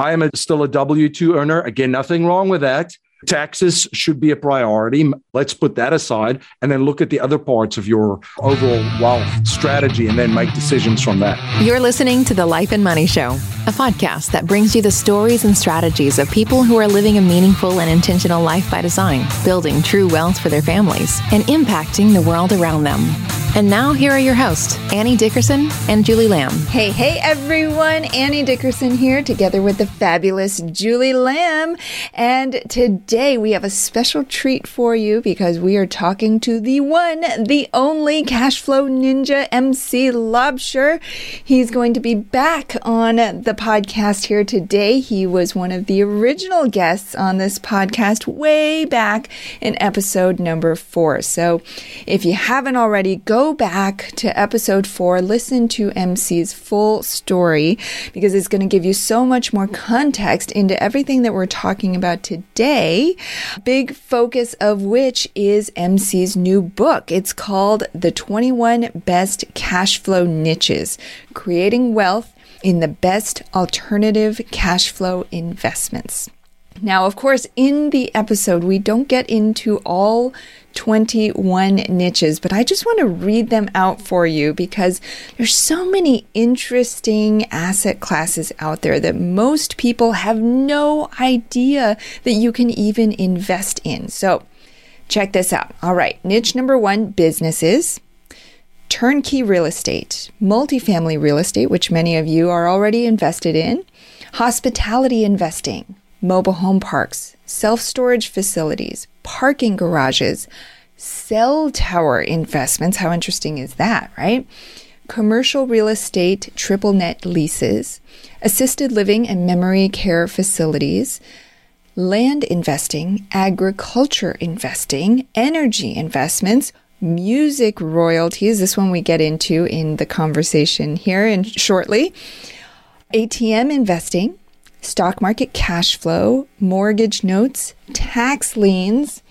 I am a, still a W 2 earner. Again, nothing wrong with that. Taxes should be a priority. Let's put that aside and then look at the other parts of your overall wealth strategy and then make decisions from that. You're listening to The Life and Money Show, a podcast that brings you the stories and strategies of people who are living a meaningful and intentional life by design, building true wealth for their families, and impacting the world around them. And now, here are your hosts, Annie Dickerson and Julie Lamb. Hey, hey, everyone. Annie Dickerson here, together with the fabulous Julie Lamb. And today we have a special treat for you because we are talking to the one, the only cash flow ninja, MC Laubscher. He's going to be back on the podcast here today. He was one of the original guests on this podcast way back in episode number four. So if you haven't already, go go back to episode four, listen to MC's full story because it's going to give you so much more context into everything that we're talking about today. Big focus of which is MC's new book. It's called The 21 Best Cash Flow Niches Creating Wealth in the Best Alternative Cash Flow Investments. Now, of course, in the episode, we don't get into all 21 niches, but I just want to read them out for you because there's so many interesting asset classes out there that most people have no idea that you can even invest in. So check this out. All right. Niche number one, businesses. Turnkey real estate, multifamily real estate, which many of you are already invested in, hospitality investing, mobile home parks, self storage facilities, parking garages, cell tower investments. How interesting is that, right? Commercial real estate triple net leases, assisted living and memory care facilities, land investing, agriculture investing, energy investments, music royalties. This one we get into in the conversation here and shortly. ATM investing, stock market cash flow, mortgage notes, tax liens,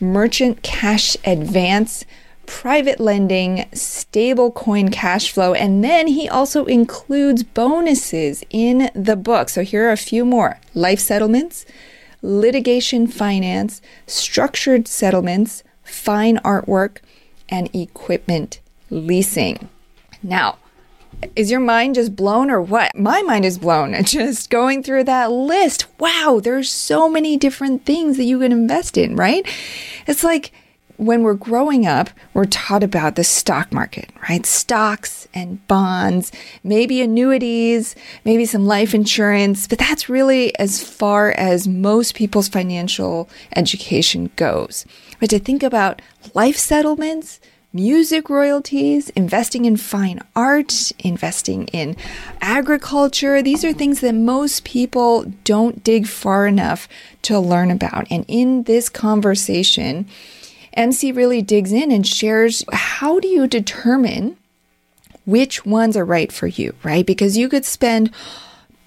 merchant cash advance, private lending, stable coin cash flow, and then he also includes bonuses in the book. So here are a few more life settlements, litigation finance, structured settlements, fine artwork, and equipment leasing. Now, is your mind just blown or what? My mind is blown. Just going through that list. Wow, there's so many different things that you can invest in, right? It's like when we're growing up, we're taught about the stock market, right? Stocks and bonds, maybe annuities, maybe some life insurance, but that's really as far as most people's financial education goes. But to think about life settlements, music royalties, investing in fine art, investing in agriculture. These are things that most people don't dig far enough to learn about. And in this conversation, MC really digs in and shares how do you determine which ones are right for you, right? Because you could spend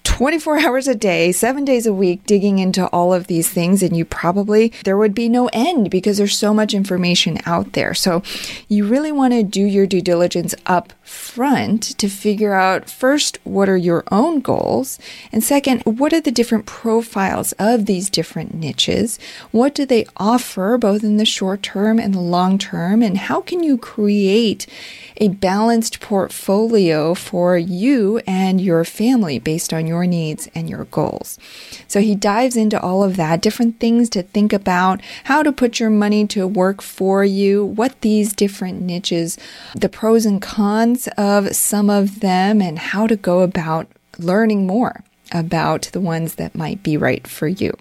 24 hours a day, seven days a week, digging into all of these things, and you probably, there would be no end because there's so much information out there. So you really want to do your due diligence up front to figure out first, what are your own goals? And second, what are the different profiles of these different niches? What do they offer both in the short term and the long term? And how can you create a balanced portfolio for you and your family based on your needs and your goals. So he dives into all of that, different things to think about, how to put your money to work for you, what these different niches, the pros and cons of some of them, and how to go about learning more about the ones that might be right for you.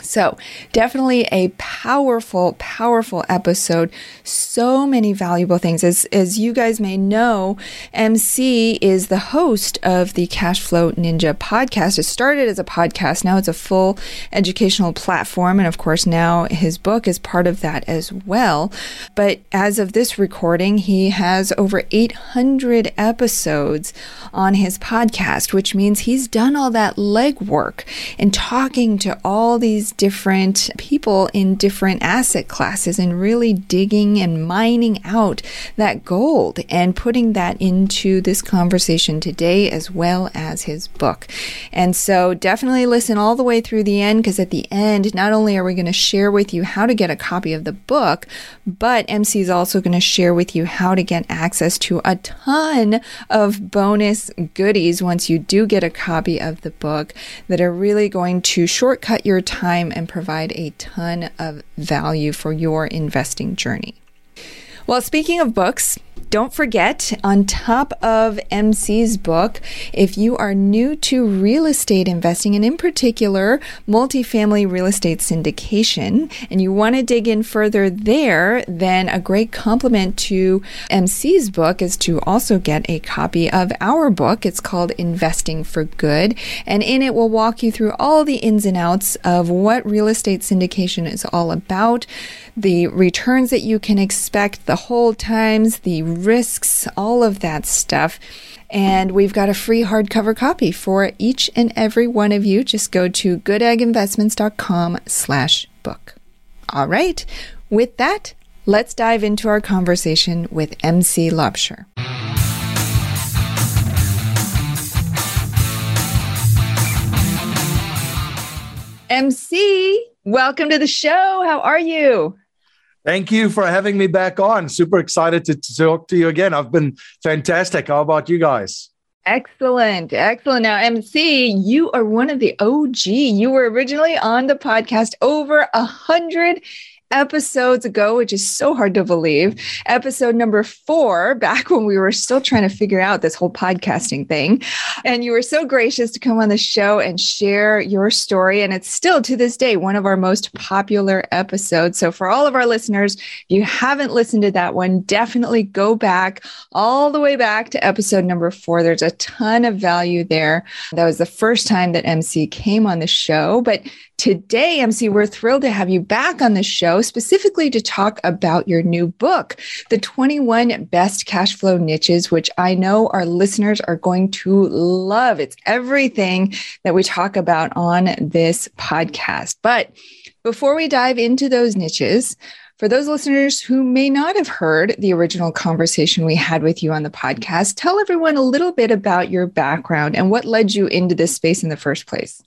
So, definitely a powerful, powerful episode. So many valuable things. As, as you guys may know, MC is the host of the Cashflow Ninja podcast. It started as a podcast. Now it's a full educational platform. And of course, now his book is part of that as well. But as of this recording, he has over 800 episodes on his podcast, which means he's done all that legwork in talking to all these these different people in different asset classes and really digging and mining out that gold and putting that into this conversation today as well as his book. And so definitely listen all the way through the end because at the end, not only are we going to share with you how to get a copy of the book, but MC is also going to share with you how to get access to a ton of bonus goodies once you do get a copy of the book that are really going to shortcut your time and provide a ton of value for your investing journey. Well, speaking of books, don't forget, on top of MC's book, if you are new to real estate investing and in particular multifamily real estate syndication, and you want to dig in further there, then a great complement to MC's book is to also get a copy of our book. It's called Investing for Good, and in it we'll walk you through all the ins and outs of what real estate syndication is all about, the returns that you can expect, the hold times, the risks, all of that stuff. And we've got a free hardcover copy for each and every one of you. Just go to goodegginvestments.com slash book. All right. With that, let's dive into our conversation with MC Laubscher. MC, welcome to the show. How are you? Thank you for having me back on. Super excited to, talk to you again. I've been fantastic. How about you guys? Excellent. Excellent. Now, MC, you are one of the OG. You were originally on the podcast over a hundred episodes ago, which is so hard to believe. Episode number four, back when we were still trying to figure out this whole podcasting thing. And you were so gracious to come on the show and share your story. And it's still to this day one of our most popular episodes. So, for all of our listeners, if you haven't listened to that one, definitely go back all the way back to episode number four. There's a ton of value there. That was the first time that MC came on the show. But Today, MC, we're thrilled to have you back on the show specifically to talk about your new book, The 21 Best Cash Flow Niches, which I know our listeners are going to love. It's everything that we talk about on this podcast. But before we dive into those niches, for those listeners who may not have heard the original conversation we had with you on the podcast, tell everyone a little bit about your background and what led you into this space in the first place.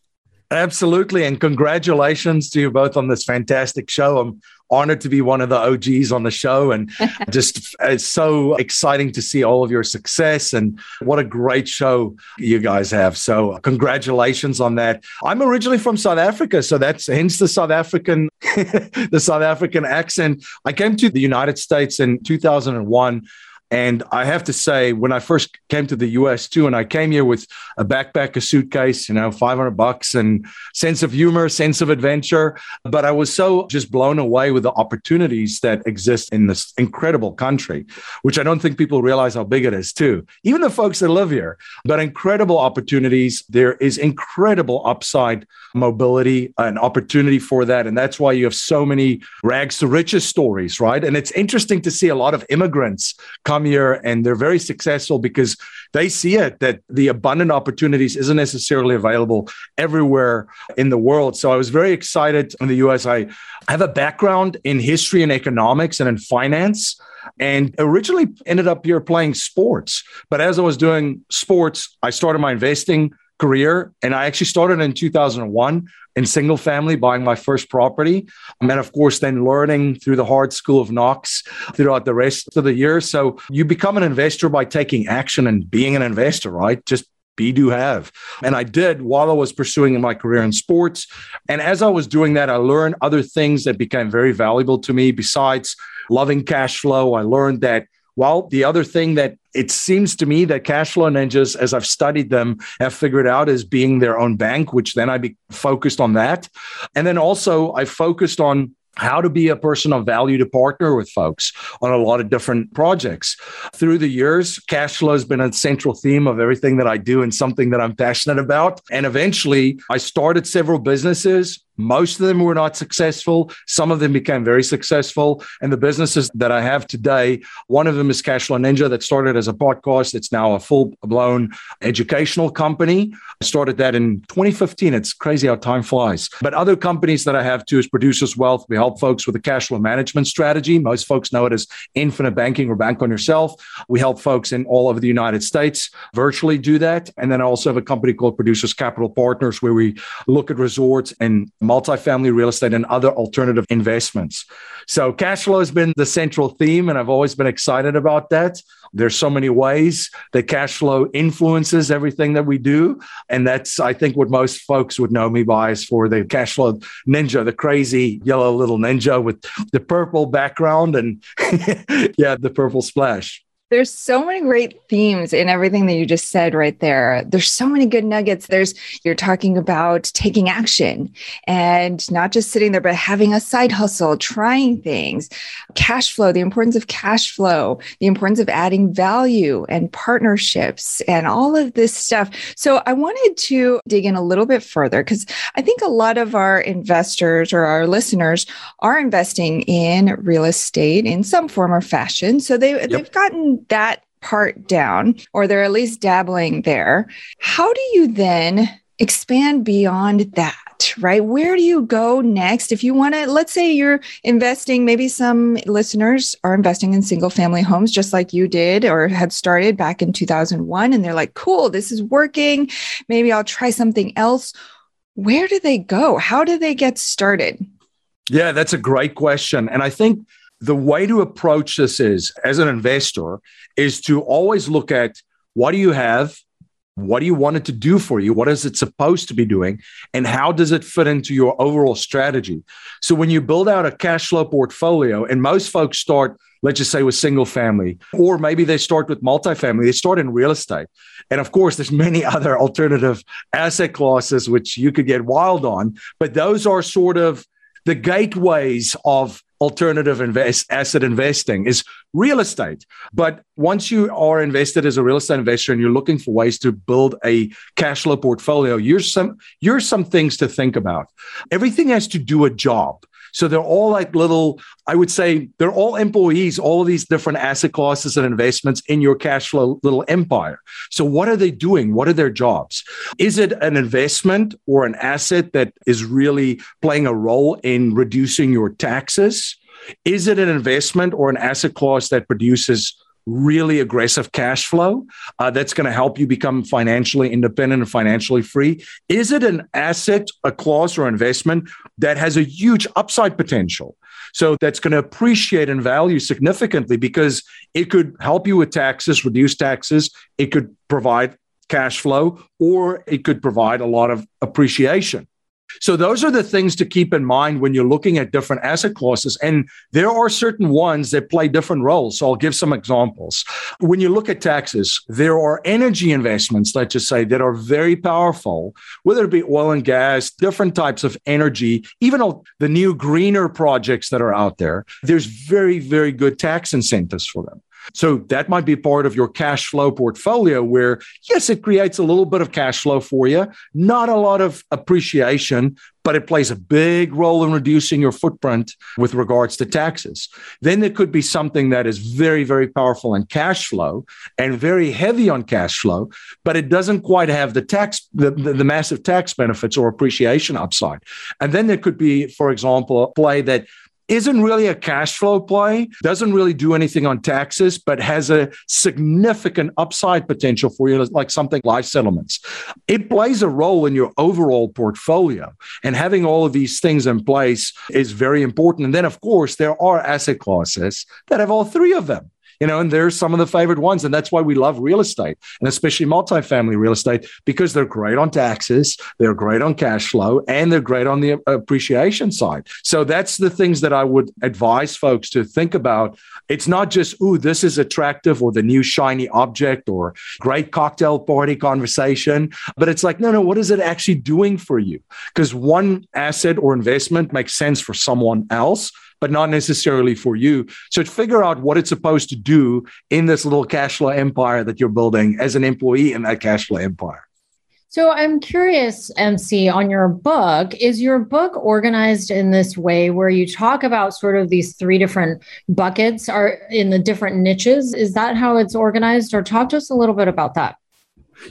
Absolutely. And congratulations to you both on this fantastic show. I'm honored to be one of the OGs on the show and just it's so exciting to see all of your success and what a great show you guys have. So congratulations on that. I'm originally from South Africa, so that's hence the South African the South African accent. I came to the United States in 2001 and I have to say, when I first came to the US too, and I came here with a backpack, a suitcase, you know, 500 bucks and sense of humor, sense of adventure. But I was so just blown away with the opportunities that exist in this incredible country, which I don't think people realize how big it is too. Even the folks that live here, but incredible opportunities. There is incredible upside mobility and opportunity for that. And that's why you have so many rags to riches stories, right? And it's interesting to see a lot of immigrants come come here and they're very successful because they see it that the abundant opportunities isn't necessarily available everywhere in the world. So I was very excited in the US. I have a background in history and economics and in finance and originally ended up here playing sports. But as I was doing sports, I started my investing career. And I actually started in 2001 in single family, buying my first property. And of course, then learning through the hard school of knocks throughout the rest of the year. So you become an investor by taking action and being an investor, right? Just be do have. And I did while I was pursuing my career in sports. And as I was doing that, I learned other things that became very valuable to me besides loving cash flow. I learned that well, the other thing that it seems to me that cash flow ninjas, as I've studied them, have figured out is being their own bank, which then I be focused on that. And then also I focused on how to be a person of value to partner with folks on a lot of different projects. Through the years, cash flow has been a central theme of everything that I do and something that I'm passionate about. And eventually, I started several businesses Most of them were not successful. Some of them became very successful. And the businesses that I have today, one of them is Cashflow Ninja that started as a podcast. It's now a full blown educational company. I started that in 2015. It's crazy how time flies. But other companies that I have too is Producers Wealth. We help folks with a cash flow management strategy. Most folks know it as infinite banking or bank on yourself. We help folks in all over the United States virtually do that. And then I also have a company called Producers Capital Partners where we look at resorts and multifamily real estate and other alternative investments. So cash flow has been the central theme, and I've always been excited about that. There's so many ways that cash flow influences everything that we do. And that's, I think, what most folks would know me by is for the cash flow ninja, the crazy yellow little ninja with the purple background and yeah, the purple splash. There's so many great themes in everything that you just said right there. There's so many good nuggets. There's, you're talking about taking action and not just sitting there, but having a side hustle, trying things, cash flow, the importance of cash flow, the importance of adding value and partnerships and all of this stuff. So I wanted to dig in a little bit further because I think a lot of our investors or our listeners are investing in real estate in some form or fashion. So they, yep. they've gotten that part down, or they're at least dabbling there, how do you then expand beyond that, right? Where do you go next? If you want to, let's say you're investing, maybe some listeners are investing in single family homes, just like you did or had started back in 2001, and they're like, cool, this is working. Maybe I'll try something else. Where do they go? How do they get started? Yeah, that's a great question. And I think the way to approach this is as an investor is to always look at what do you have what do you want it to do for you what is it supposed to be doing and how does it fit into your overall strategy? So when you build out a cash flow portfolio and most folks start let's just say with single family or maybe they start with multifamily they start in real estate. And of course there's many other alternative asset classes which you could get wild on but those are sort of the gateways of alternative invest, asset investing is real estate. But once you are invested as a real estate investor and you're looking for ways to build a cash flow portfolio, here's some here's some things to think about. Everything has to do a job. So they're all like little, I would say they're all employees, all of these different asset classes and investments in your cash flow little empire. So what are they doing? What are their jobs? Is it an investment or an asset that is really playing a role in reducing your taxes? Is it an investment or an asset class that produces really aggressive cash flow uh, that's going to help you become financially independent and financially free? Is it an asset, a clause, or investment that has a huge upside potential? So that's going to appreciate in value significantly because it could help you with taxes, reduce taxes. It could provide cash flow, or it could provide a lot of appreciation. So those are the things to keep in mind when you're looking at different asset classes. And there are certain ones that play different roles. So I'll give some examples. When you look at taxes, there are energy investments, let's just say, that are very powerful, whether it be oil and gas, different types of energy, even the new greener projects that are out there. There's very, very good tax incentives for them. So that might be part of your cash flow portfolio where, yes, it creates a little bit of cash flow for you, not a lot of appreciation, but it plays a big role in reducing your footprint with regards to taxes. Then there could be something that is very, very powerful in cash flow and very heavy on cash flow, but it doesn't quite have the tax, the, the, the massive tax benefits or appreciation upside. And then there could be, for example, a play that isn't really a cash flow play, doesn't really do anything on taxes, but has a significant upside potential for you, like something life settlements. It plays a role in your overall portfolio. And having all of these things in place is very important. And then, of course, there are asset classes that have all three of them you know, and they're some of the favorite ones. And that's why we love real estate and especially multifamily real estate because they're great on taxes, they're great on cash flow, and they're great on the appreciation side. So that's the things that I would advise folks to think about. It's not just, ooh, this is attractive or the new shiny object or great cocktail party conversation, but it's like, no, no, what is it actually doing for you? Because one asset or investment makes sense for someone else but not necessarily for you. So figure out what it's supposed to do in this little cash flow empire that you're building as an employee in that cash flow empire. So I'm curious, MC, on your book, is your book organized in this way where you talk about sort of these three different buckets are in the different niches? Is that how it's organized? Or talk to us a little bit about that.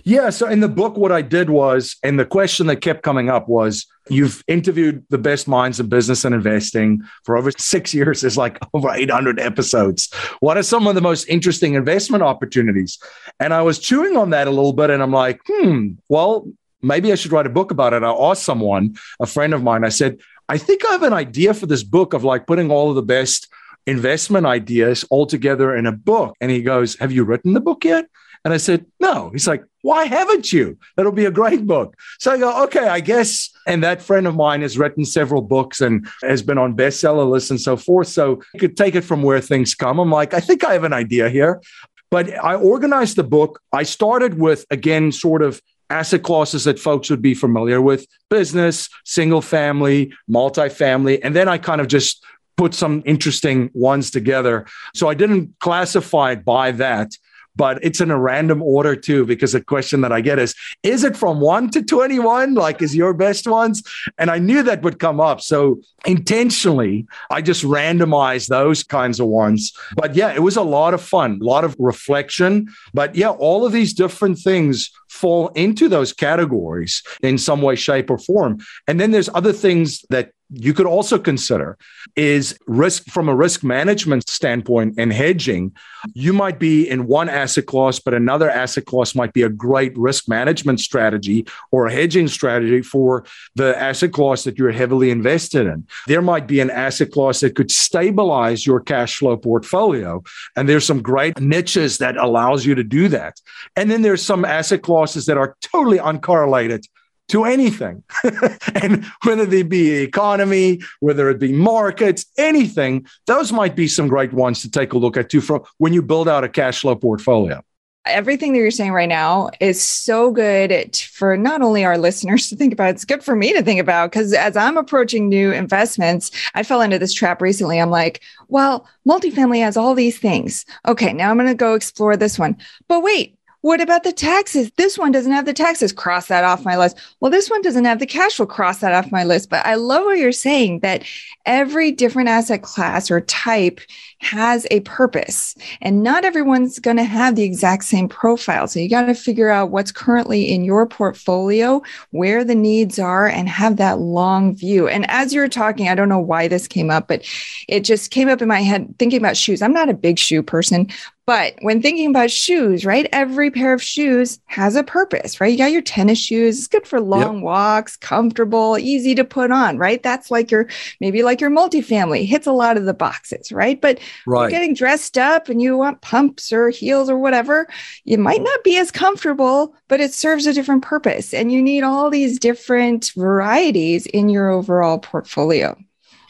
Yeah. So in the book, what I did was, and the question that kept coming up was you've interviewed the best minds in business and investing for over six years. There's like over 800 episodes. What are some of the most interesting investment opportunities? And I was chewing on that a little bit. And I'm like, hmm, well, maybe I should write a book about it. I asked someone, a friend of mine, I said, I think I have an idea for this book of like putting all of the best investment ideas all together in a book. And he goes, Have you written the book yet? And I said, No. He's like, Why haven't you? That'll be a great book. So I go, Okay, I guess. And that friend of mine has written several books and has been on bestseller lists and so forth. So you could take it from where things come. I'm like, I think I have an idea here. But I organized the book. I started with, again, sort of asset classes that folks would be familiar with business, single family, multifamily. And then I kind of just put some interesting ones together. So I didn't classify it by that but it's in a random order too, because the question that I get is, is it from one to 21? Like, is your best ones? And I knew that would come up. So intentionally, I just randomized those kinds of ones. But yeah, it was a lot of fun, a lot of reflection. But yeah, all of these different things fall into those categories in some way, shape, or form. And then there's other things that you could also consider is risk from a risk management standpoint and hedging. You might be in one asset class, but another asset class might be a great risk management strategy or a hedging strategy for the asset class that you're heavily invested in. There might be an asset class that could stabilize your cash flow portfolio. And there's some great niches that allows you to do that. And then there's some asset classes that are totally uncorrelated to anything. and whether they be economy, whether it be markets, anything, those might be some great ones to take a look at too from when you build out a cash flow portfolio. Everything that you're saying right now is so good for not only our listeners to think about, it's good for me to think about. Because as I'm approaching new investments, I fell into this trap recently. I'm like, well, multifamily has all these things. Okay, now I'm going to go explore this one. But wait, what about the taxes? This one doesn't have the taxes. Cross that off my list. Well, this one doesn't have the cash flow. Cross that off my list. But I love what you're saying that every different asset class or type has a purpose and not everyone's going to have the exact same profile. So you got to figure out what's currently in your portfolio, where the needs are and have that long view. And as you're talking, I don't know why this came up, but it just came up in my head thinking about shoes. I'm not a big shoe person, but when thinking about shoes, right, every pair of shoes has a purpose, right? You got your tennis shoes. It's good for long yep. walks, comfortable, easy to put on, right? That's like your maybe like your multifamily hits a lot of the boxes, right? But right. getting dressed up and you want pumps or heels or whatever, you might not be as comfortable, but it serves a different purpose. And you need all these different varieties in your overall portfolio.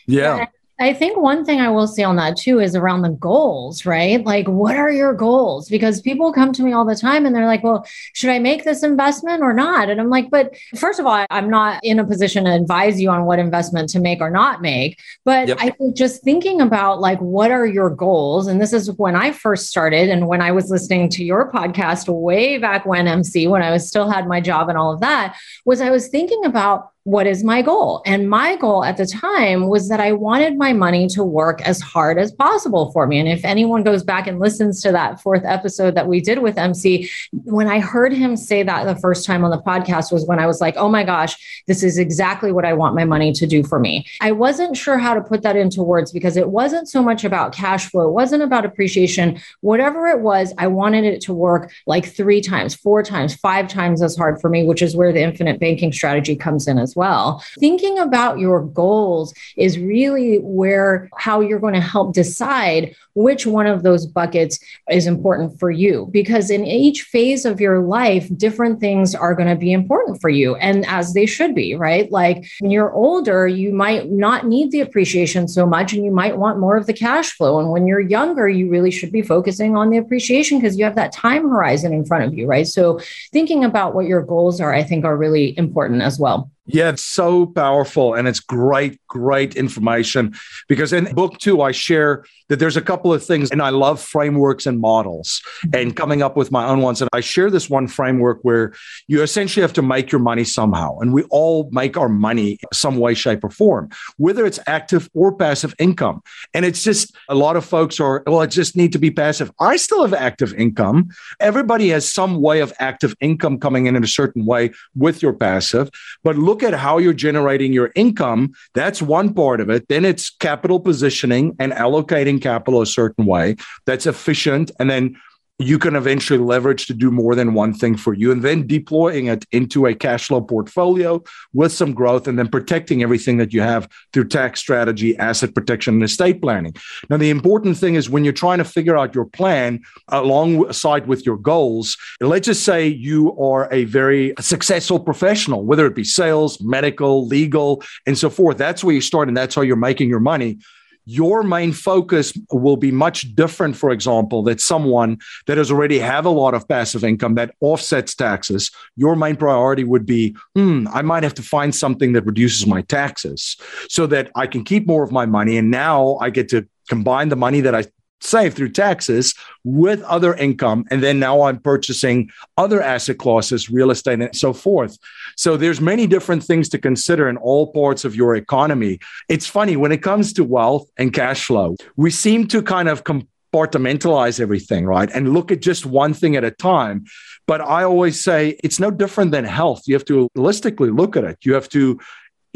Yeah. I think one thing I will say on that too is around the goals, right? Like, what are your goals? Because people come to me all the time and they're like, well, should I make this investment or not? And I'm like, but first of all, I'm not in a position to advise you on what investment to make or not make. But yep. I think just thinking about like, what are your goals? And this is when I first started and when I was listening to your podcast way back when MC, when I was still had my job and all of that, was I was thinking about what is my goal? And my goal at the time was that I wanted my money to work as hard as possible for me. And if anyone goes back and listens to that fourth episode that we did with MC, when I heard him say that the first time on the podcast was when I was like, oh my gosh, this is exactly what I want my money to do for me. I wasn't sure how to put that into words because it wasn't so much about cash flow, it wasn't about appreciation. Whatever it was, I wanted it to work like three times, four times, five times as hard for me, which is where the infinite banking strategy comes in as well. Thinking about your goals is really where how you're going to help decide which one of those buckets is important for you. Because in each phase of your life different things are going to be important for you and as they should be right? Like when you're older you might not need the appreciation so much and you might want more of the cash flow. And when you're younger you really should be focusing on the appreciation because you have that time horizon in front of you right? So thinking about what your goals are i think are really important as well yeah, it's so powerful and it's great, great information because in book two, I share that there's a couple of things, and I love frameworks and models and coming up with my own ones. And I share this one framework where you essentially have to make your money somehow. And we all make our money some way, shape, or form, whether it's active or passive income. And it's just a lot of folks are, well, I just need to be passive. I still have active income. Everybody has some way of active income coming in in a certain way with your passive. But look at how you're generating your income. That's one part of it. Then it's capital positioning and allocating capital a certain way that's efficient. And then you can eventually leverage to do more than one thing for you and then deploying it into a cash flow portfolio with some growth and then protecting everything that you have through tax strategy, asset protection, and estate planning. Now, the important thing is when you're trying to figure out your plan alongside with your goals, let's just say you are a very successful professional, whether it be sales, medical, legal, and so forth. That's where you start and that's how you're making your money your main focus will be much different, for example, that someone that has already have a lot of passive income that offsets taxes. Your main priority would be, hmm, I might have to find something that reduces my taxes so that I can keep more of my money. And now I get to combine the money that I save through taxes with other income and then now i'm purchasing other asset classes real estate and so forth. So there's many different things to consider in all parts of your economy. It's funny when it comes to wealth and cash flow we seem to kind of compartmentalize everything right and look at just one thing at a time. But i always say it's no different than health. You have to holistically look at it. You have to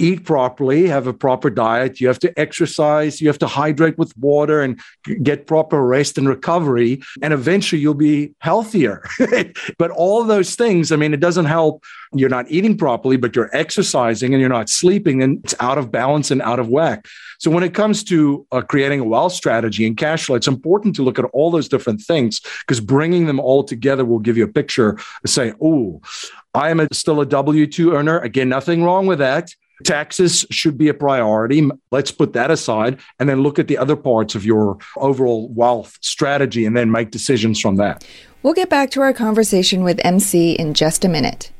eat properly, have a proper diet, you have to exercise, you have to hydrate with water and get proper rest and recovery. And eventually you'll be healthier. but all those things, I mean, it doesn't help. You're not eating properly, but you're exercising and you're not sleeping, and it's out of balance and out of whack. So when it comes to uh, creating a wealth strategy and cash flow, it's important to look at all those different things because bringing them all together will give you a picture say, oh, I am a, still a W 2 earner. Again, nothing wrong with that. Taxes should be a priority. Let's put that aside and then look at the other parts of your overall wealth strategy and then make decisions from that. We'll get back to our conversation with MC in just a minute.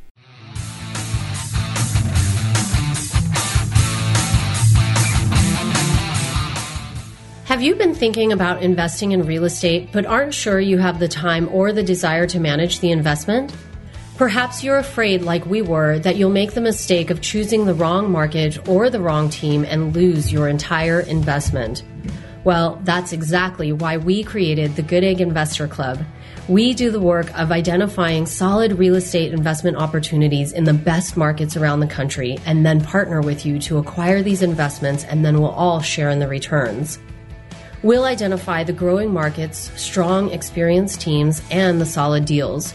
Have you been thinking about investing in real estate but aren't sure you have the time or the desire to manage the investment? Perhaps you're afraid, like we were, that you'll make the mistake of choosing the wrong market or the wrong team and lose your entire investment. Well, that's exactly why we created the Good Egg Investor Club. We do the work of identifying solid real estate investment opportunities in the best markets around the country and then partner with you to acquire these investments and then we'll all share in the returns. We'll identify the growing markets, strong, experienced teams, and the solid deals.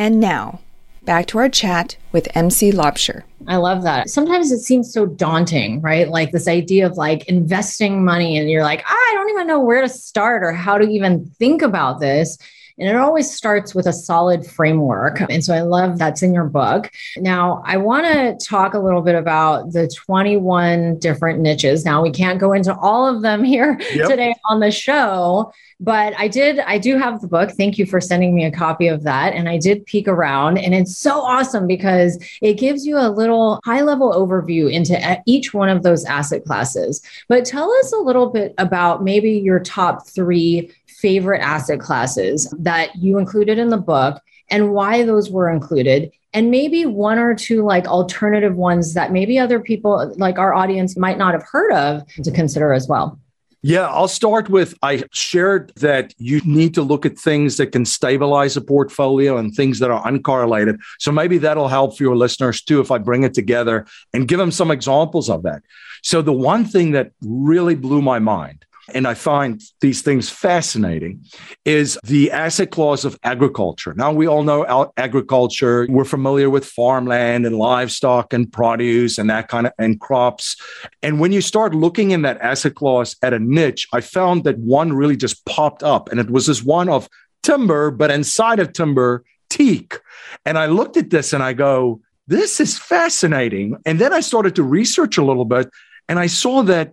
And now, back to our chat with MC Laubscher. I love that. Sometimes it seems so daunting, right? Like this idea of like investing money, and you're like, ah, I don't even know where to start or how to even think about this. And it always starts with a solid framework. And so I love that's in your book. Now, I want to talk a little bit about the 21 different niches. Now, we can't go into all of them here yep. today on the show, but I did, I do have the book. Thank you for sending me a copy of that. And I did peek around, and it's so awesome because it gives you a little high level overview into each one of those asset classes. But tell us a little bit about maybe your top three favorite asset classes that you included in the book and why those were included and maybe one or two like alternative ones that maybe other people like our audience might not have heard of to consider as well yeah, I'll start with I shared that you need to look at things that can stabilize a portfolio and things that are uncorrelated. So maybe that'll help for your listeners too if I bring it together and give them some examples of that. So the one thing that really blew my mind and I find these things fascinating, is the asset class of agriculture. Now, we all know agriculture. We're familiar with farmland and livestock and produce and that kind of and crops. And when you start looking in that asset class at a niche, I found that one really just popped up, and it was this one of timber, but inside of timber, teak. And I looked at this and I go, this is fascinating. And then I started to research a little bit, and I saw that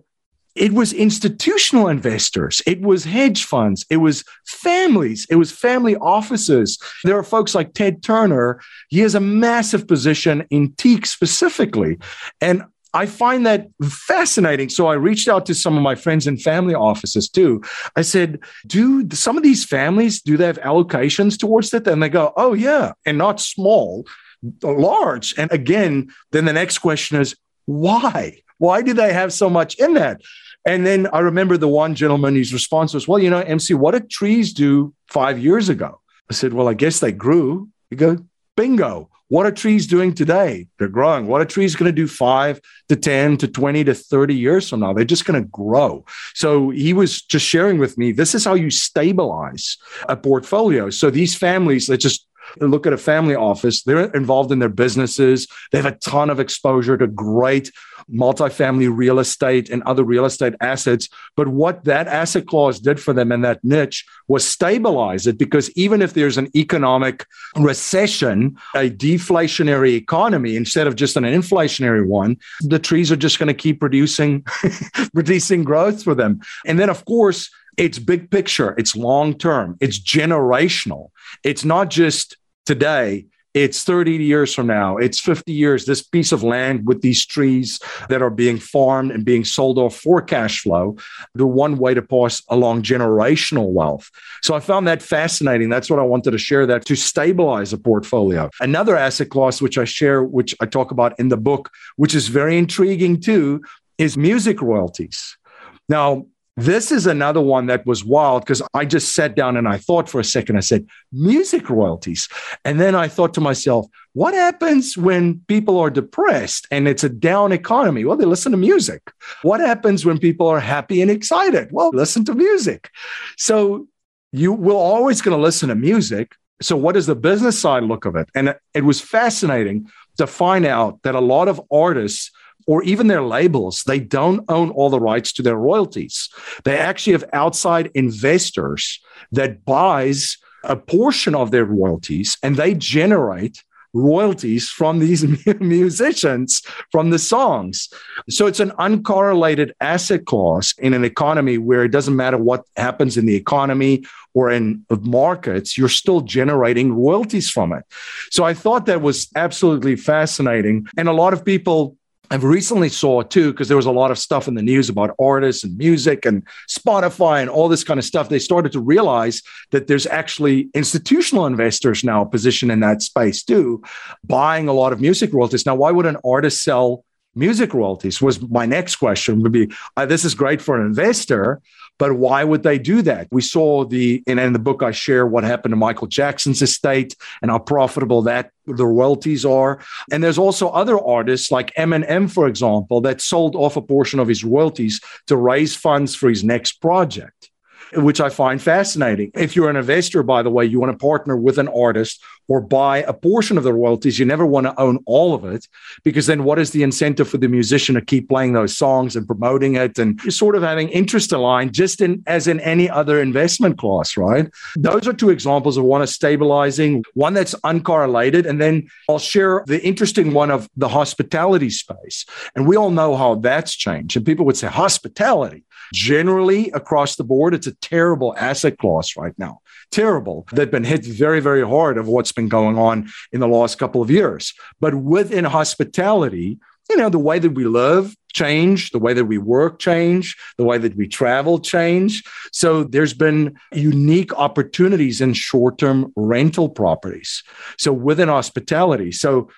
it was institutional investors, it was hedge funds, it was families, it was family offices. There are folks like Ted Turner. He has a massive position in teak specifically. And I find that fascinating. So I reached out to some of my friends and family offices too. I said, Do some of these families do they have allocations towards it? And they go, Oh, yeah, and not small, large. And again, then the next question is, Why? Why do they have so much in that? And then I remember the one gentleman, his response was, Well, you know, MC, what did trees do five years ago? I said, Well, I guess they grew. You go, Bingo. What are trees doing today? They're growing. What are trees going to do five to 10 to 20 to 30 years from now? They're just going to grow. So he was just sharing with me this is how you stabilize a portfolio. So these families, they just look at a family office, they're involved in their businesses. They have a ton of exposure to great multifamily real estate and other real estate assets. But what that asset class did for them in that niche was stabilize it because even if there's an economic recession, a deflationary economy, instead of just an inflationary one, the trees are just going to keep producing, producing growth for them. And then, of course, it's big picture, it's long term, it's generational. It's not just today, it's 30 years from now, it's 50 years. This piece of land with these trees that are being farmed and being sold off for cash flow, the one way to pass along generational wealth. So I found that fascinating. That's what I wanted to share that to stabilize a portfolio. Another asset class, which I share, which I talk about in the book, which is very intriguing too, is music royalties. Now, this is another one that was wild because I just sat down and I thought for a second. I said, music royalties. And then I thought to myself, what happens when people are depressed and it's a down economy? Well, they listen to music. What happens when people are happy and excited? Well, listen to music. So you will always going to listen to music. So, what does the business side look of it? And it was fascinating to find out that a lot of artists or even their labels, they don't own all the rights to their royalties. They actually have outside investors that buys a portion of their royalties and they generate royalties from these musicians from the songs. So it's an uncorrelated asset class in an economy where it doesn't matter what happens in the economy or in markets, you're still generating royalties from it. So I thought that was absolutely fascinating. And a lot of people I've recently saw too, because there was a lot of stuff in the news about artists and music and Spotify and all this kind of stuff. They started to realize that there's actually institutional investors now positioned in that space too, buying a lot of music royalties. Now, why would an artist sell music royalties? Was my next question would be, uh, this is great for an investor, but why would they do that? We saw the, and in the book, I share what happened to Michael Jackson's estate and how profitable that the royalties are. And there's also other artists like Eminem, for example, that sold off a portion of his royalties to raise funds for his next project which I find fascinating. If you're an investor, by the way, you want to partner with an artist or buy a portion of the royalties. You never want to own all of it because then what is the incentive for the musician to keep playing those songs and promoting it? And sort of having interest aligned just in as in any other investment class, right? Those are two examples of one is stabilizing, one that's uncorrelated. And then I'll share the interesting one of the hospitality space. And we all know how that's changed. And people would say, hospitality. Generally, across the board, it's a terrible asset class right now. Terrible. They've been hit very, very hard of what's been going on in the last couple of years. But within hospitality, you know, the way that we live change, the way that we work change, the way that we travel change. So there's been unique opportunities in short-term rental properties. So within hospitality. So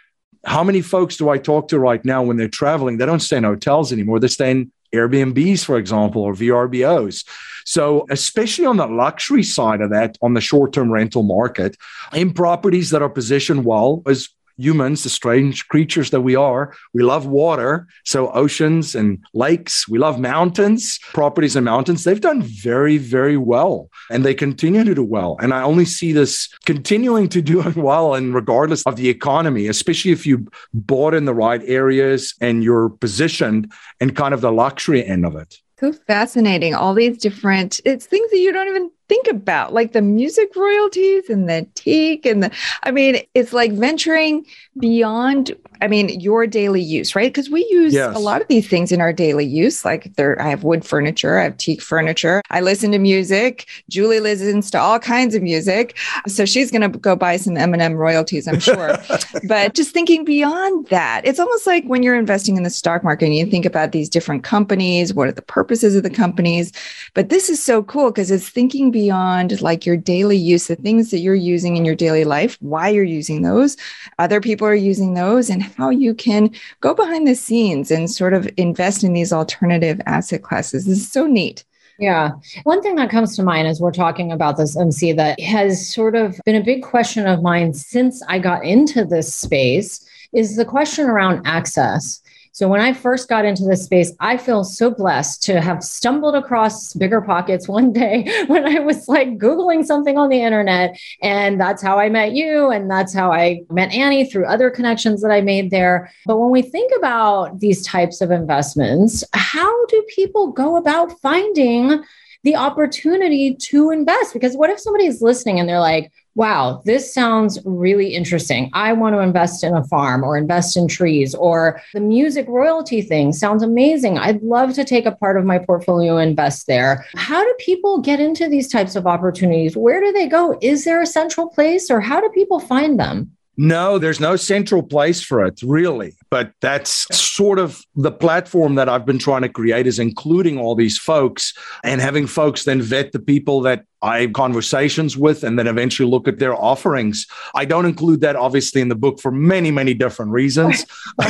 how many folks do I talk to right now when they're traveling? They don't stay in hotels anymore. They stay in Airbnbs, for example, or VRBOs. So, especially on the luxury side of that, on the short term rental market, in properties that are positioned well, as humans, the strange creatures that we are, we love water. So, oceans and lakes, we love mountains, properties and mountains. They've done very, very well and they continue to do well. And I only see this continuing to do well, and regardless of the economy, especially if you bought in the right areas and you're positioned in kind of the luxury end of it. So fascinating. All these different, it's things that you don't even think about, like the music royalties and the teak and the, I mean, it's like venturing beyond, I mean, your daily use, right? Because we use yes. a lot of these things in our daily use. Like there, I have wood furniture, I have teak furniture. I listen to music. Julie listens to all kinds of music. So she's going to go buy some Eminem royalties, I'm sure. but just thinking beyond that, it's almost like when you're investing in the stock market and you think about these different companies, what are the purposes of the companies? But this is so cool because it's thinking beyond like your daily use, the things that you're using in your daily life, why you're using those, other people are using those, and how you can go behind the scenes and sort of invest in these alternative asset classes. This is so neat. Yeah. One thing that comes to mind as we're talking about this MC that has sort of been a big question of mine since I got into this space is the question around access. So when I first got into this space, I feel so blessed to have stumbled across Bigger Pockets one day when I was like Googling something on the internet. And that's how I met you. And that's how I met Annie through other connections that I made there. But when we think about these types of investments, how do people go about finding the opportunity to invest? Because what if somebody's listening and they're like, wow, this sounds really interesting. I want to invest in a farm or invest in trees or the music royalty thing sounds amazing. I'd love to take a part of my portfolio and invest there. How do people get into these types of opportunities? Where do they go? Is there a central place or how do people find them? No, there's no central place for it, really. But that's sort of the platform that I've been trying to create is including all these folks and having folks then vet the people that I have conversations with and then eventually look at their offerings. I don't include that obviously in the book for many, many different reasons.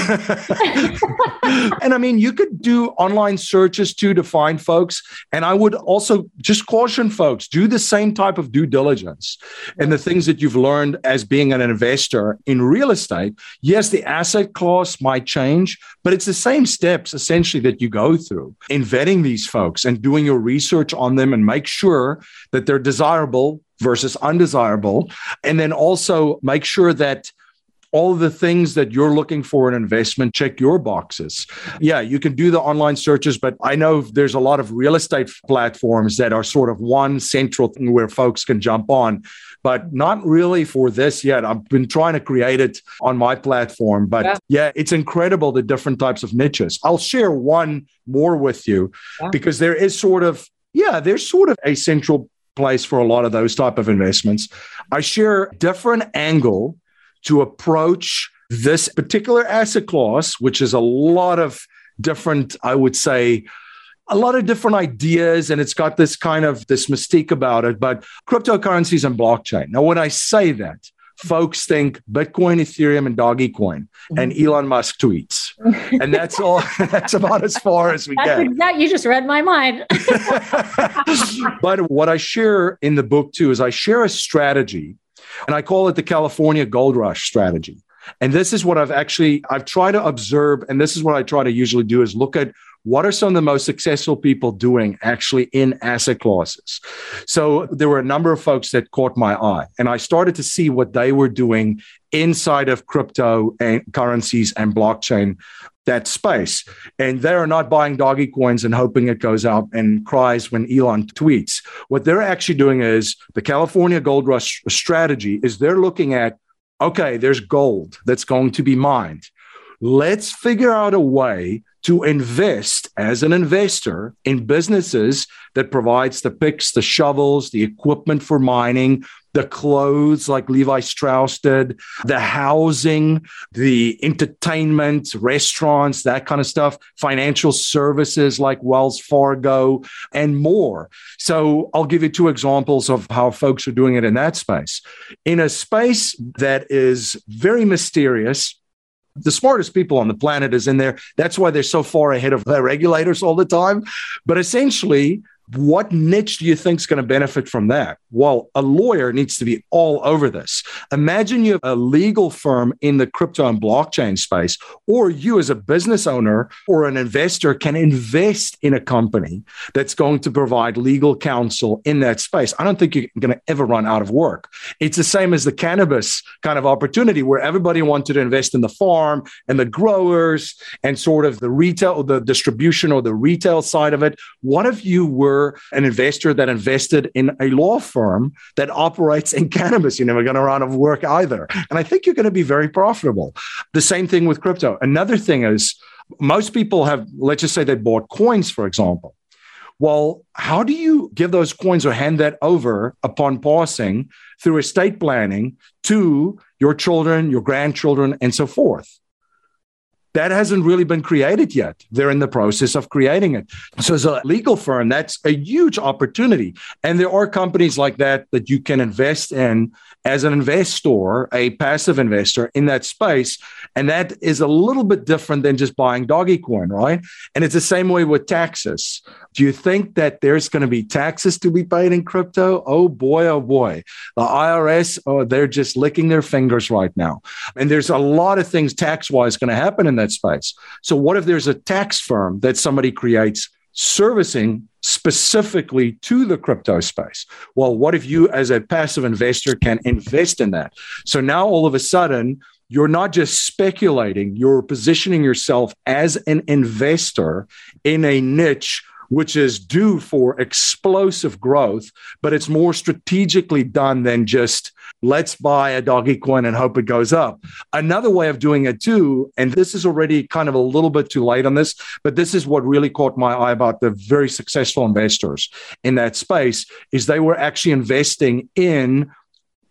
and I mean, you could do online searches too to find folks. And I would also just caution folks do the same type of due diligence and the things that you've learned as being an investor in real estate. Yes, the asset class might change, but it's the same steps essentially that you go through in vetting these folks and doing your research on them and make sure that that they're desirable versus undesirable. And then also make sure that all the things that you're looking for in investment, check your boxes. Yeah, you can do the online searches, but I know there's a lot of real estate platforms that are sort of one central thing where folks can jump on, but not really for this yet. I've been trying to create it on my platform, but yeah, yeah it's incredible the different types of niches. I'll share one more with you yeah. because there is sort of yeah, there's sort of a central place for a lot of those type of investments. I share a different angle to approach this particular asset class, which is a lot of different, I would say, a lot of different ideas and it's got this kind of this mystique about it but cryptocurrencies and blockchain now when i say that folks think Bitcoin, Ethereum, and Dogecoin, and mm-hmm. Elon Musk tweets, and that's all. that's about as far as we that's get. Exactly. You just read my mind. but what I share in the book too is I share a strategy, and I call it the California Gold Rush strategy. And this is what I've actually I've tried to observe, and this is what I try to usually do is look at what are some of the most successful people doing actually in asset classes? So there were a number of folks that caught my eye, and I started to see what they were doing inside of crypto and currencies and blockchain that space. And they're not buying doggy coins and hoping it goes out and cries when Elon tweets. What they're actually doing is the California Gold Rush strategy is they're looking at okay, there's gold that's going to be mined. Let's figure out a way to invest as an investor in businesses that provides the picks, the shovels, the equipment for mining, the clothes like Levi Strauss did, the housing, the entertainment, restaurants, that kind of stuff, financial services like Wells Fargo, and more. So I'll give you two examples of how folks are doing it in that space. In a space that is very mysterious, the smartest people on the planet is in there. That's why they're so far ahead of the regulators all the time. But essentially, what niche do you think is going to benefit from that? Well, a lawyer needs to be all over this. Imagine you have a legal firm in the crypto and blockchain space, or you as a business owner or an investor can invest in a company that's going to provide legal counsel in that space. I don't think you're going to ever run out of work. It's the same as the cannabis kind of opportunity where everybody wanted to invest in the farm and the growers and sort of the retail, or the distribution or the retail side of it. What if you were an investor that invested in a law firm that operates in cannabis, you're never going to run out of work either. And I think you're going to be very profitable. The same thing with crypto. Another thing is most people have, let's just say they bought coins, for example. Well, how do you give those coins or hand that over upon passing through estate planning to your children, your grandchildren, and so forth? That hasn't really been created yet. They're in the process of creating it. So, as a legal firm, that's a huge opportunity. And there are companies like that that you can invest in as an investor, a passive investor in that space. And that is a little bit different than just buying doggy coin, right? And it's the same way with taxes. Do you think that there's going to be taxes to be paid in crypto? Oh boy, oh boy. The IRS, oh, they're just licking their fingers right now. And there's a lot of things tax wise going to happen in that space. So, what if there's a tax firm that somebody creates servicing specifically to the crypto space? Well, what if you, as a passive investor, can invest in that? So now all of a sudden, you're not just speculating, you're positioning yourself as an investor in a niche which is due for explosive growth, but it's more strategically done than just let's buy a doggy coin and hope it goes up. Another way of doing it too, and this is already kind of a little bit too late on this, but this is what really caught my eye about the very successful investors in that space is they were actually investing in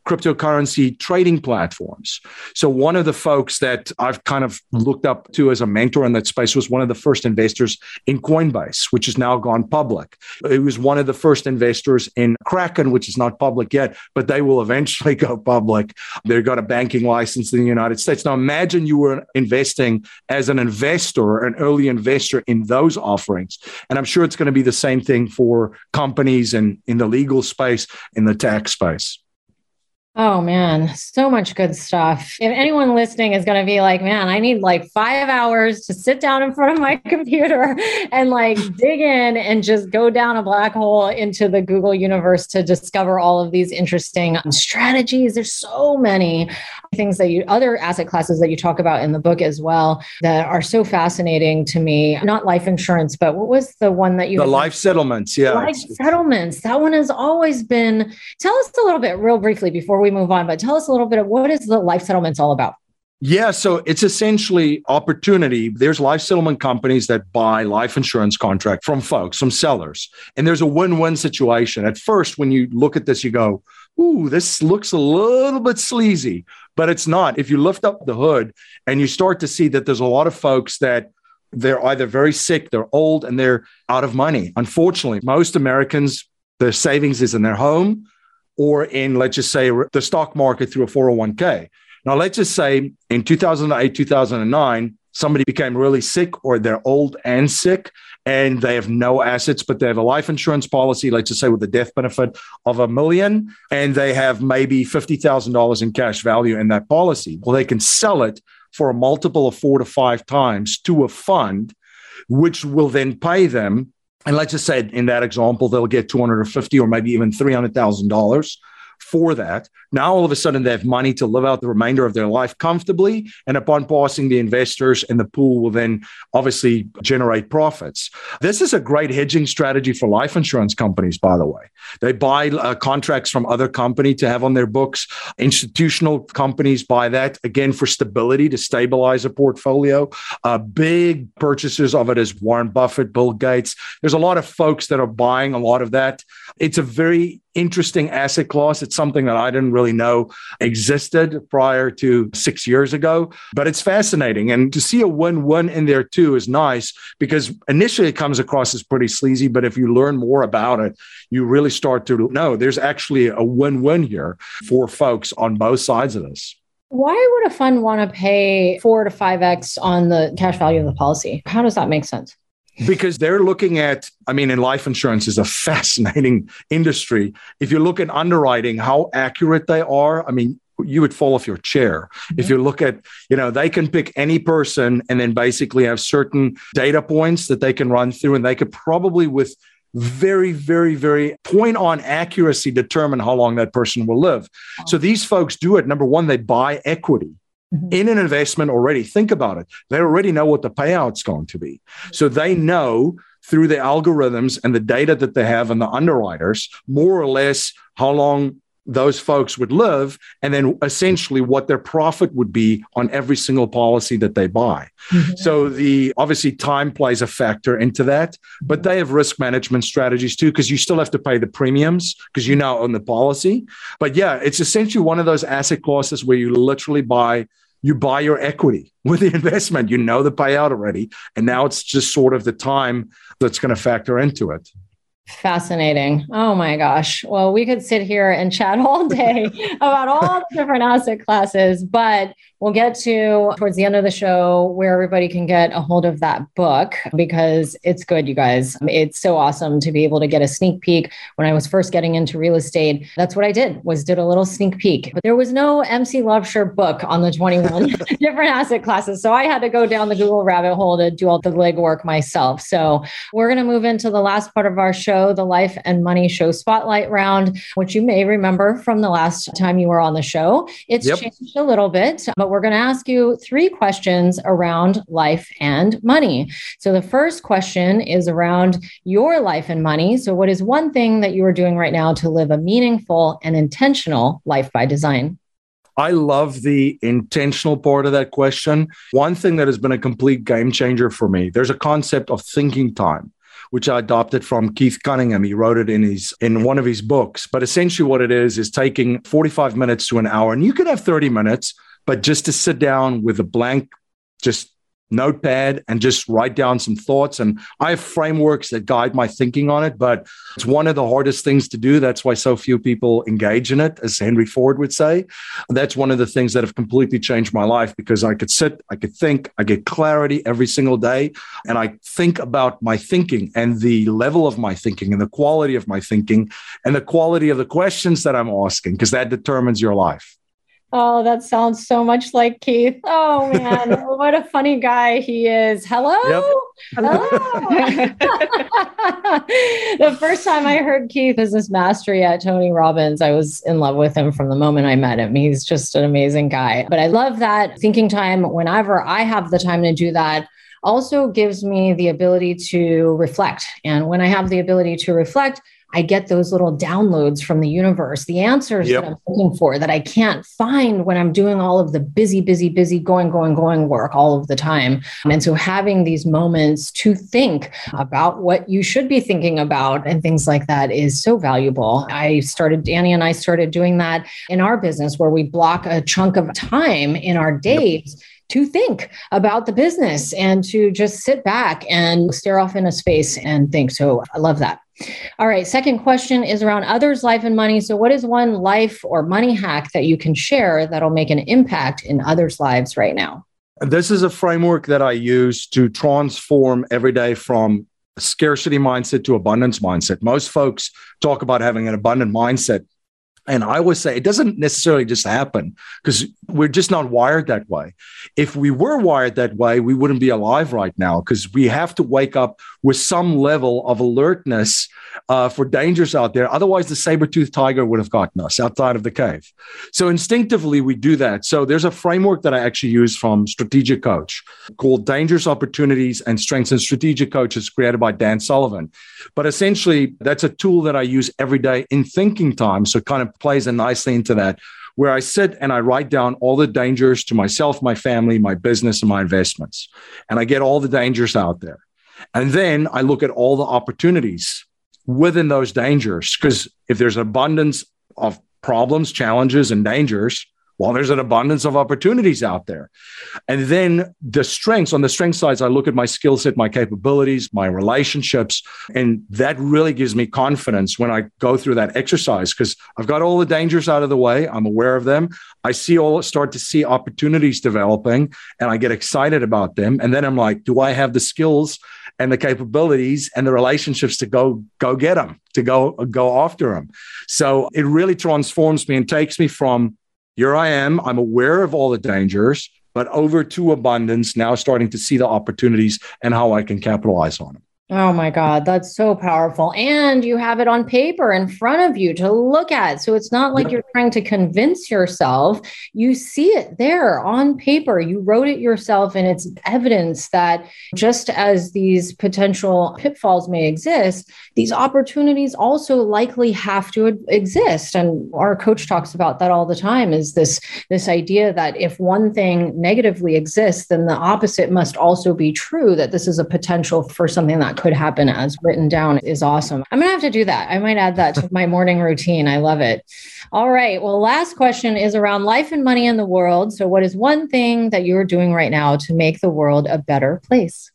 cryptocurrency trading platforms. So, one of the folks that I've kind of looked up to as a mentor in that space was one of the first investors in Coinbase, which has now gone public. It was one of the first investors in Kraken, which is not public yet, but they will eventually go public. They've got a banking license in the United States. Now, imagine you were investing as an investor, an early investor in those offerings. And I'm sure it's going to be the same thing for companies and in the legal space, in the tax space. Oh man, so much good stuff. If anyone listening is going to be like, man, I need like five hours to sit down in front of my computer and like dig in and just go down a black hole into the Google universe to discover all of these interesting strategies. There's so many things that you, other asset classes that you talk about in the book as well that are so fascinating to me. Not life insurance, but what was the one that you, the life settlements? Yeah. Life settlements. That one has always been, tell us a little bit real briefly before before we move on, but tell us a little bit of what is the life settlements all about? Yeah, so it's essentially opportunity. There's life settlement companies that buy life insurance contract from folks, from sellers, and there's a win-win situation. At first, when you look at this, you go, "Ooh, this looks a little bit sleazy," but it's not. If you lift up the hood and you start to see that there's a lot of folks that they're either very sick, they're old, and they're out of money. Unfortunately, most Americans, their savings is in their home or in, let's just say, the stock market through a 401k. Now, let's just say in 2008, 2009, somebody became really sick or they're old and sick and they have no assets, but they have a life insurance policy, let's just say with a death benefit of a million, and they have maybe $50,000 in cash value in that policy. Well, they can sell it for a multiple of four to five times to a fund, which will then pay them. And let's just say in that example, they'll get 250 or maybe even $300,000 for that. Now, all of a sudden, they have money to live out the remainder of their life comfortably. And upon passing the investors, and the pool will then obviously generate profits. This is a great hedging strategy for life insurance companies, by the way. They buy uh, contracts from other company to have on their books. Institutional companies buy that again for stability to stabilize a portfolio. Uh, big purchasers of it is Warren Buffett, Bill Gates. There's a lot of folks that are buying a lot of that. It's a very interesting asset class. It's something that I didn't really know existed prior to six years ago, but it's fascinating. And to see a win win in there too is nice because initially it comes across as pretty sleazy, but if you learn more about it, you really start to know there's actually a win win here for folks on both sides of this. Why would a fund want to pay four to five X on the cash value of the policy? How does that make sense? Because they're looking at i mean in life insurance is a fascinating industry. If you look at underwriting how accurate they are i mean you would fall off your chair. Mm-hmm. if you look at you know they can pick any person and then basically have certain data points that they can run through and they could probably with very very very point on accuracy determine how long that person will live. So these folks do it. Number one they buy equity mm-hmm. in an investment already. Think about it. They already know what the payout's going to be. So they know through the algorithms and the data that they have and the underwriters, more or less how long those folks would live, and then essentially what their profit would be on every single policy that they buy. Mm-hmm. So the obviously time plays a factor into that, but they have risk management strategies too, because you still have to pay the premiums because you now own the policy. But yeah, it's essentially one of those asset classes where you literally buy you buy your equity with the investment. You know the payout already. And now it's just sort of the time that's going to factor into it. Fascinating. Oh my gosh. Well, we could sit here and chat all day about all the different asset classes, but we'll get to towards the end of the show where everybody can get a hold of that book because it's good, you guys. It's so awesome to be able to get a sneak peek. When I was first getting into real estate, that's what I did was did a little sneak peek. But there was no MC Laubscher book on the 21 different asset classes. So I had to go down the Google rabbit hole to do all the legwork myself. So we're going to move into the last part of our show, the Life and Money Show Spotlight Round, which you may remember from the last time you were on the show. It's yep. changed a little bit, but we're going to ask you three questions around life and money. So the first question is around your life and money. So, what is one thing that you are doing right now to live a meaningful and intentional life by design? I love the intentional part of that question. One thing that has been a complete game changer for me, there's a concept of thinking time which I adopted from Keith Cunningham. He wrote it in his in one of his books. But essentially what it is is taking 45 minutes to an hour and you can have 30 minutes but just to sit down with a blank, just notepad and just write down some thoughts. And I have frameworks that guide my thinking on it, but it's one of the hardest things to do. That's why so few people engage in it, as Henry Ford would say. That's one of the things that have completely changed my life because I could sit, I could think, I get clarity every single day. And I think about my thinking and the level of my thinking and the quality of my thinking and the quality of the questions that I'm asking, because that determines your life. Oh, that sounds so much like Keith. Oh man, what a funny guy he is. Hello. Yep. Hello. the first time I heard Keith Business Mastery at Tony Robbins, I was in love with him from the moment I met him. He's just an amazing guy. But I love that thinking time whenever I have the time to do that also gives me the ability to reflect. And when I have the ability to reflect, I get those little downloads from the universe, the answers yep. that I'm looking for that I can't find when I'm doing all of the busy, busy, busy, going, going, going work all of the time. And so having these moments to think about what you should be thinking about and things like that is so valuable. I started, Danny and I started doing that in our business where we block a chunk of time in our days. Yep to think about the business and to just sit back and stare off in a space and think. So I love that. All right. Second question is around others' life and money. So, what is one life or money hack that you can share that'll make an impact in others' lives right now? This is a framework that I use to transform every day from scarcity mindset to abundance mindset. Most folks talk about having an abundant mindset. And I always say it doesn't necessarily just happen because we're just not wired that way. If we were wired that way, we wouldn't be alive right now because we have to wake up with some level of alertness uh, for dangers out there. Otherwise, the saber-toothed tiger would have gotten us outside of the cave. So instinctively, we do that. So there's a framework that I actually use from Strategic Coach called Dangerous Opportunities and Strengths and Strategic Coaches created by Dan Sullivan. But essentially, that's a tool that I use every day in thinking time. So kind of plays in nicely into that where I sit and I write down all the dangers to myself, my family, my business, and my investments. And I get all the dangers out there. And then I look at all the opportunities within those dangers. Because if there's an abundance of problems, challenges, and dangers, well, there's an abundance of opportunities out there. And then the strengths on the strength sides, I look at my skill set, my capabilities, my relationships. And that really gives me confidence when I go through that exercise because I've got all the dangers out of the way. I'm aware of them. I see all start to see opportunities developing and I get excited about them. And then I'm like, do I have the skills and the capabilities and the relationships to go go get them, to go go after them? So it really transforms me and takes me from here I am. I'm aware of all the dangers, but over to abundance, now starting to see the opportunities and how I can capitalize on them. Oh my God, that's so powerful. And you have it on paper in front of you to look at. So it's not like you're trying to convince yourself. You see it there on paper. You wrote it yourself, and it's evidence that just as these potential pitfalls may exist, these opportunities also likely have to exist. And our coach talks about that all the time is this, this idea that if one thing negatively exists, then the opposite must also be true, that this is a potential for something that could happen as written down is awesome. I'm going to have to do that. I might add that to my morning routine. I love it. All right. Well, last question is around life and money in the world. So, what is one thing that you're doing right now to make the world a better place?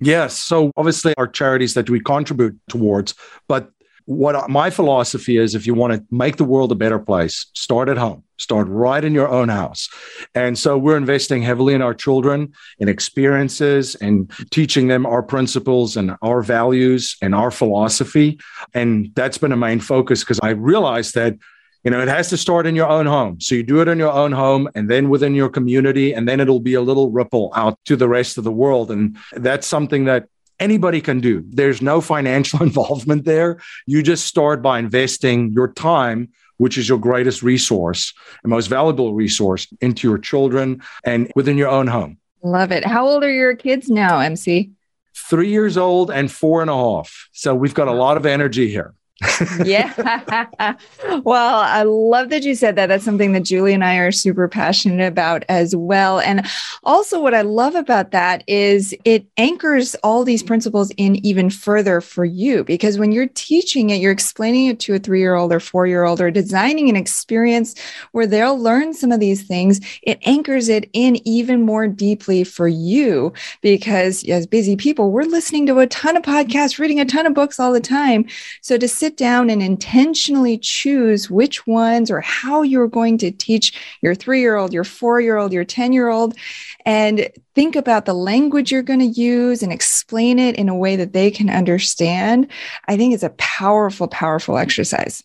Yes. So, obviously, our charities that we contribute towards, but what my philosophy is if you want to make the world a better place, start at home, start right in your own house. And so we're investing heavily in our children, in experiences, and teaching them our principles and our values and our philosophy. And that's been a main focus because I realized that. You know, it has to start in your own home. So you do it in your own home and then within your community, and then it'll be a little ripple out to the rest of the world. And that's something that anybody can do. There's no financial involvement there. You just start by investing your time, which is your greatest resource and most valuable resource, into your children and within your own home. Love it. How old are your kids now, MC? Three years old and four and a half. So we've got a lot of energy here yeah. well, I love that you said that. That's something that Julie and I are super passionate about as well. And also, what I love about that is it anchors all these principles in even further for you because when you're teaching it, you're explaining it to a three year old or four year old or designing an experience where they'll learn some of these things. It anchors it in even more deeply for you because as busy people, we're listening to a ton of podcasts, reading a ton of books all the time. So to sit sit down and intentionally choose which ones or how you're going to teach your three year old, your four year old, your 10 year old, and think about the language you're going to use and explain it in a way that they can understand, I think it's a powerful, powerful exercise.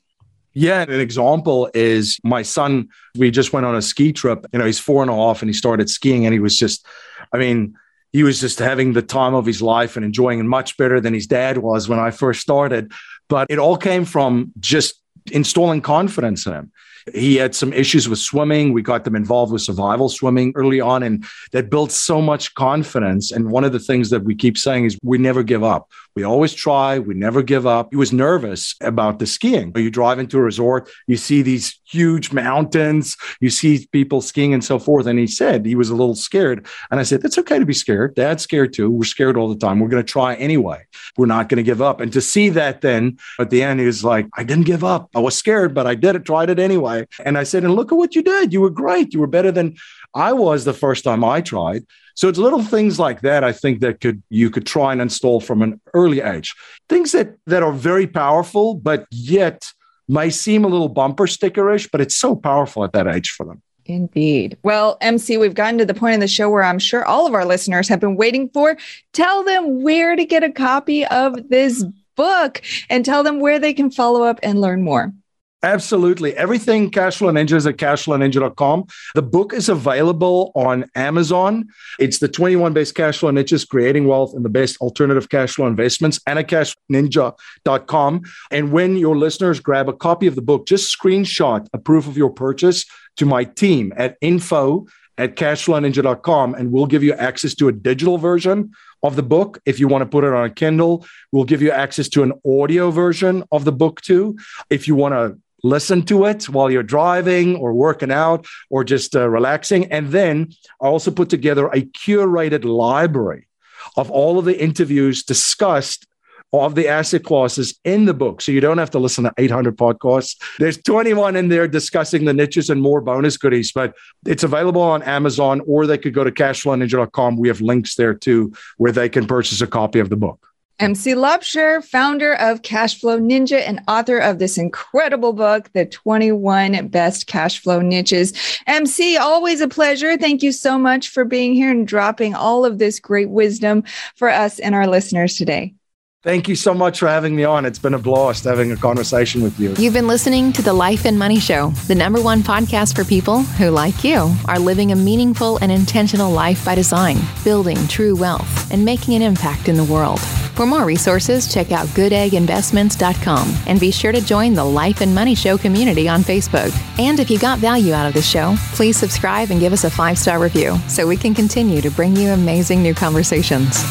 Yeah, an example is my son. We just went on a ski trip. You know, he's four and a half and he started skiing and he was just, I mean, he was just having the time of his life and enjoying it much better than his dad was when I first started. But it all came from just installing confidence in him. He had some issues with swimming. We got them involved with survival swimming early on, and that built so much confidence. And one of the things that we keep saying is we never give up. We always try. We never give up. He was nervous about the skiing. You drive into a resort, you see these huge mountains, you see people skiing and so forth. And he said he was a little scared. And I said, That's okay to be scared. Dad's scared too. We're scared all the time. We're going to try anyway. We're not going to give up. And to see that then at the end, he was like, I didn't give up. I was scared, but I did it, tried it anyway. And I said, And look at what you did. You were great. You were better than I was the first time I tried. So it's little things like that I think that could you could try and install from an early age. Things that that are very powerful, but yet may seem a little bumper stickerish, but it's so powerful at that age for them. Indeed. Well, MC, we've gotten to the point in the show where I'm sure all of our listeners have been waiting for. Tell them where to get a copy of this book and tell them where they can follow up and learn more. Absolutely. Everything Cashflow Ninja is at cashflowninja.com. The book is available on Amazon. It's the 21 best cashflow niches, creating wealth and the best alternative cashflow investments, and at cashninja.com. And when your listeners grab a copy of the book, just screenshot a proof of your purchase to my team at info at cashflowninja.com and we'll give you access to a digital version of the book. If you want to put it on a Kindle, we'll give you access to an audio version of the book too. If you want to listen to it while you're driving or working out or just uh, relaxing. And then I also put together a curated library of all of the interviews discussed of the asset classes in the book. So you don't have to listen to 800 podcasts. There's 21 in there discussing the niches and more bonus goodies, but it's available on Amazon or they could go to cashflowninja.com. We have links there too where they can purchase a copy of the book. MC Laubscher, founder of Cashflow Ninja and author of this incredible book, The 21 Best Cashflow Niches. MC, always a pleasure. Thank you so much for being here and dropping all of this great wisdom for us and our listeners today. Thank you so much for having me on. It's been a blast having a conversation with you. You've been listening to the Life and Money Show, the number one podcast for people who, like you, are living a meaningful and intentional life by design, building true wealth, and making an impact in the world. For more resources, check out goodegginvestments.com and be sure to join the Life and Money Show community on Facebook. And if you got value out of the show, please subscribe and give us a five star review so we can continue to bring you amazing new conversations.